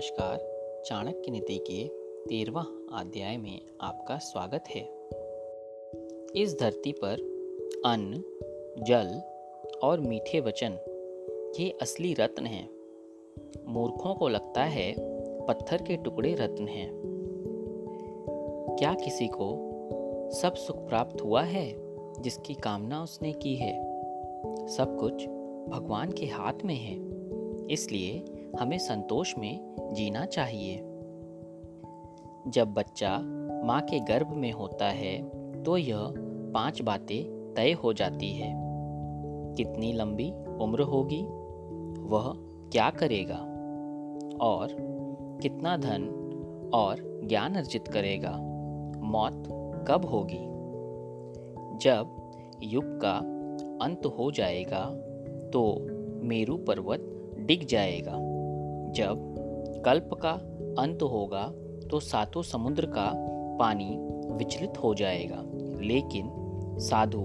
नमस्कार। चाणक्य नीति के तेरवा अध्याय में आपका स्वागत है। इस धरती पर अन्न, जल और मीठे वचन ये असली रत्न हैं। मूर्खों को लगता है पत्थर के टुकड़े रत्न हैं। क्या किसी को सब सुख प्राप्त हुआ है जिसकी कामना उसने की है? सब कुछ भगवान के हाथ में है, इसलिए हमें संतोष में जीना चाहिए। जब बच्चा माँ के गर्भ में होता है तो यह पाँच बातें तय हो जाती है। कितनी लंबी उम्र होगी, वह क्या करेगा, और कितना धन और ज्ञान अर्जित करेगा, मौत कब होगी। जब युग का अंत हो जाएगा तो मेरू पर्वत डिग जाएगा। जब कल्प का अंत होगा तो सातों समुद्र का पानी विचलित हो जाएगा। लेकिन साधु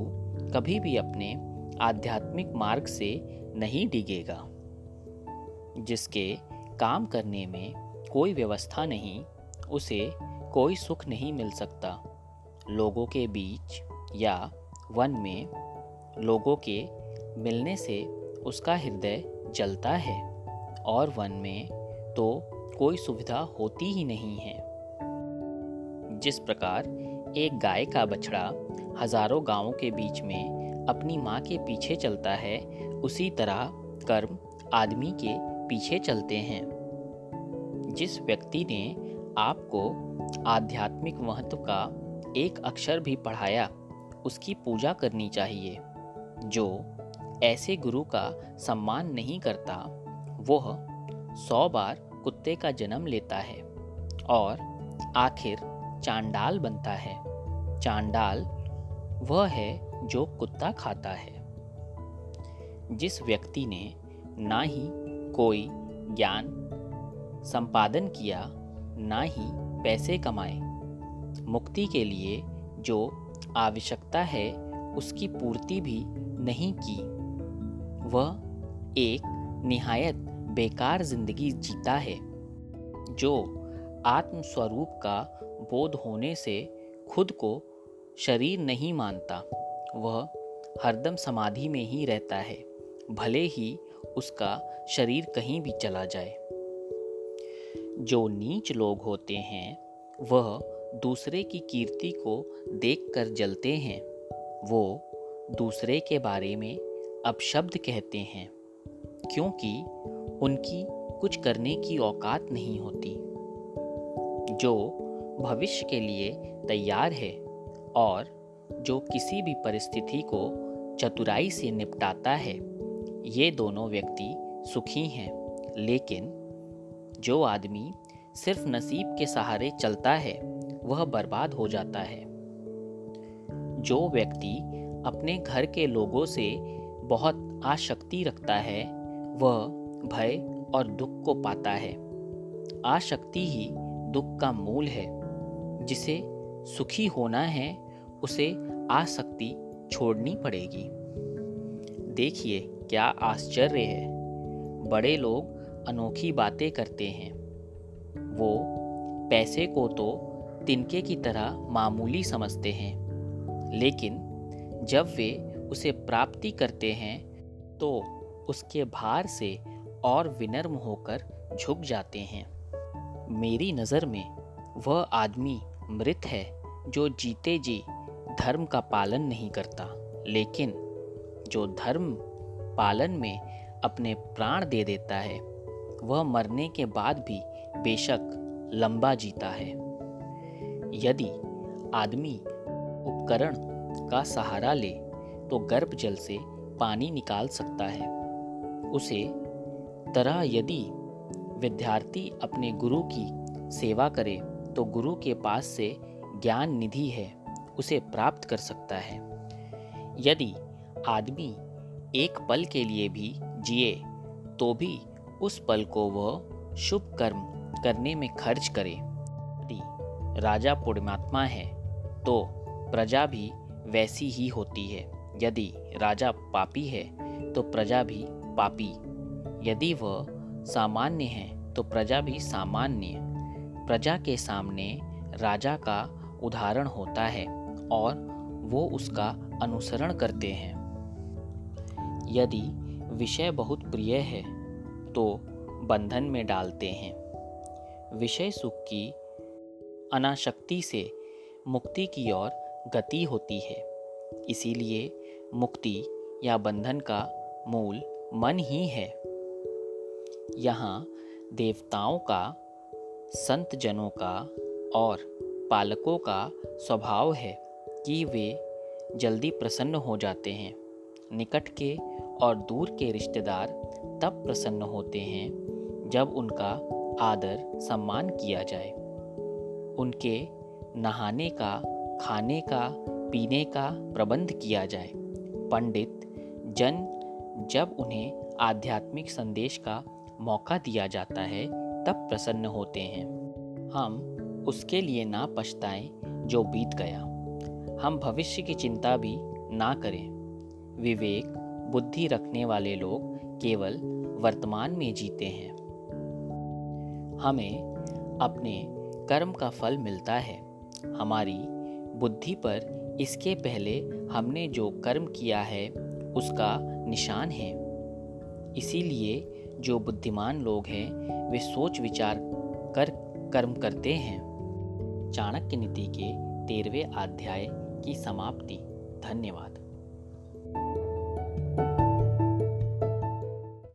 कभी भी अपने आध्यात्मिक मार्ग से नहीं डिगेगा, जिसके काम करने में कोई व्यवस्था नहीं, उसे कोई सुख नहीं मिल सकता। लोगों के बीच या वन में लोगों के मिलने से उसका हृदय जलता है। और वन में तो कोई सुविधा होती ही नहीं है। जिस प्रकार एक गाय का बछड़ा हज़ारों गाँवों के बीच में अपनी माँ के पीछे चलता है, उसी तरह कर्म आदमी के पीछे चलते हैं। जिस व्यक्ति ने आपको आध्यात्मिक महत्व का एक अक्षर भी पढ़ाया, उसकी पूजा करनी चाहिए, जो ऐसे गुरु का सम्मान नहीं करता। वह सौ बार कुत्ते का जन्म लेता है और आखिर चांडाल बनता है। चांडाल वह है जो कुत्ता खाता है। जिस व्यक्ति ने ना ही कोई ज्ञान संपादन किया, ना ही पैसे कमाए, मुक्ति के लिए जो आवश्यकता है उसकी पूर्ति भी नहीं की, वह एक निहायत बेकार ज़िंदगी जीता है, जो आत्मस्वरूप का बोध होने से खुद को शरीर नहीं मानता, वह हरदम समाधि में ही रहता है, भले ही उसका शरीर कहीं भी चला जाए। जो नीच लोग होते हैं, वह दूसरे की कीर्ति को देखकर जलते हैं, वो दूसरे के बारे में अपशब्द कहते हैं, क्योंकि उनकी कुछ करने की औकात नहीं होती। जो भविष्य के लिए तैयार है और जो किसी भी परिस्थिति को चतुराई से निपटाता है, ये दोनों व्यक्ति सुखी हैं। लेकिन जो आदमी सिर्फ़ नसीब के सहारे चलता है, वह बर्बाद हो जाता है। जो व्यक्ति अपने घर के लोगों से बहुत आशक्ति रखता है, वह भय और दुख को पाता है। आशक्ति ही दुख का मूल है। जिसे सुखी होना है, उसे आसक्ति छोड़नी पड़ेगी। देखिए क्या आश्चर्य है। बड़े लोग अनोखी बातें करते हैं। वो पैसे को तो तिनके की तरह मामूली समझते हैं। लेकिन जब वे उसे प्राप्ति करते हैं तो उसके भार से और विनर्म होकर झुक जाते हैं। मेरी नज़र में वह आदमी मृत है जो जीते जी धर्म का पालन नहीं करता, लेकिन जो धर्म पालन में अपने प्राण दे देता है, वह मरने के बाद भी बेशक लंबा जीता है। यदि आदमी उपकरण का सहारा ले तो गर्भ जल से पानी निकाल सकता है। उसे तरह यदि विद्यार्थी अपने गुरु की सेवा करे तो गुरु के पास से ज्ञान निधि है, उसे प्राप्त कर सकता है। यदि आदमी एक पल के लिए भी जिए तो भी उस पल को वह शुभ कर्म करने में खर्च करे। यदि राजा पुण्यात्मा है तो प्रजा भी वैसी ही होती है। यदि राजा पापी है तो प्रजा भी पापी यदि वह सामान्य है तो प्रजा भी सामान्य। प्रजा के सामने राजा का उदाहरण होता है और वो उसका अनुसरण करते हैं। यदि विषय बहुत प्रिय है तो बंधन में डालते हैं। विषय सुख की अनाशक्ति से मुक्ति की ओर गति होती है। इसीलिए मुक्ति या बंधन का मूल मन ही है। यहाँ देवताओं का संत जनों का और पालकों का स्वभाव है कि वे जल्दी प्रसन्न हो जाते हैं। निकट के और दूर के रिश्तेदार तब प्रसन्न होते हैं जब उनका आदर सम्मान किया जाए। उनके नहाने का, खाने का, पीने का प्रबंध किया जाए। पंडित जन जब उन्हें आध्यात्मिक संदेश का मौका दिया जाता है, तब प्रसन्न होते हैं। हम उसके लिए ना पछताएँ जो बीत गया। हम भविष्य की चिंता भी ना करें। विवेक, बुद्धि रखने वाले लोग केवल वर्तमान में जीते हैं। हमें अपने कर्म का फल मिलता है। हमारी बुद्धि पर इसके पहले हमने जो कर्म किया है, उसका निशान है। इसीलिए जो बुद्धिमान लोग हैं, वे सोच विचार कर कर्म करते हैं। चाणक्य नीति के तेरहवें अध्याय की समाप्ति। धन्यवाद।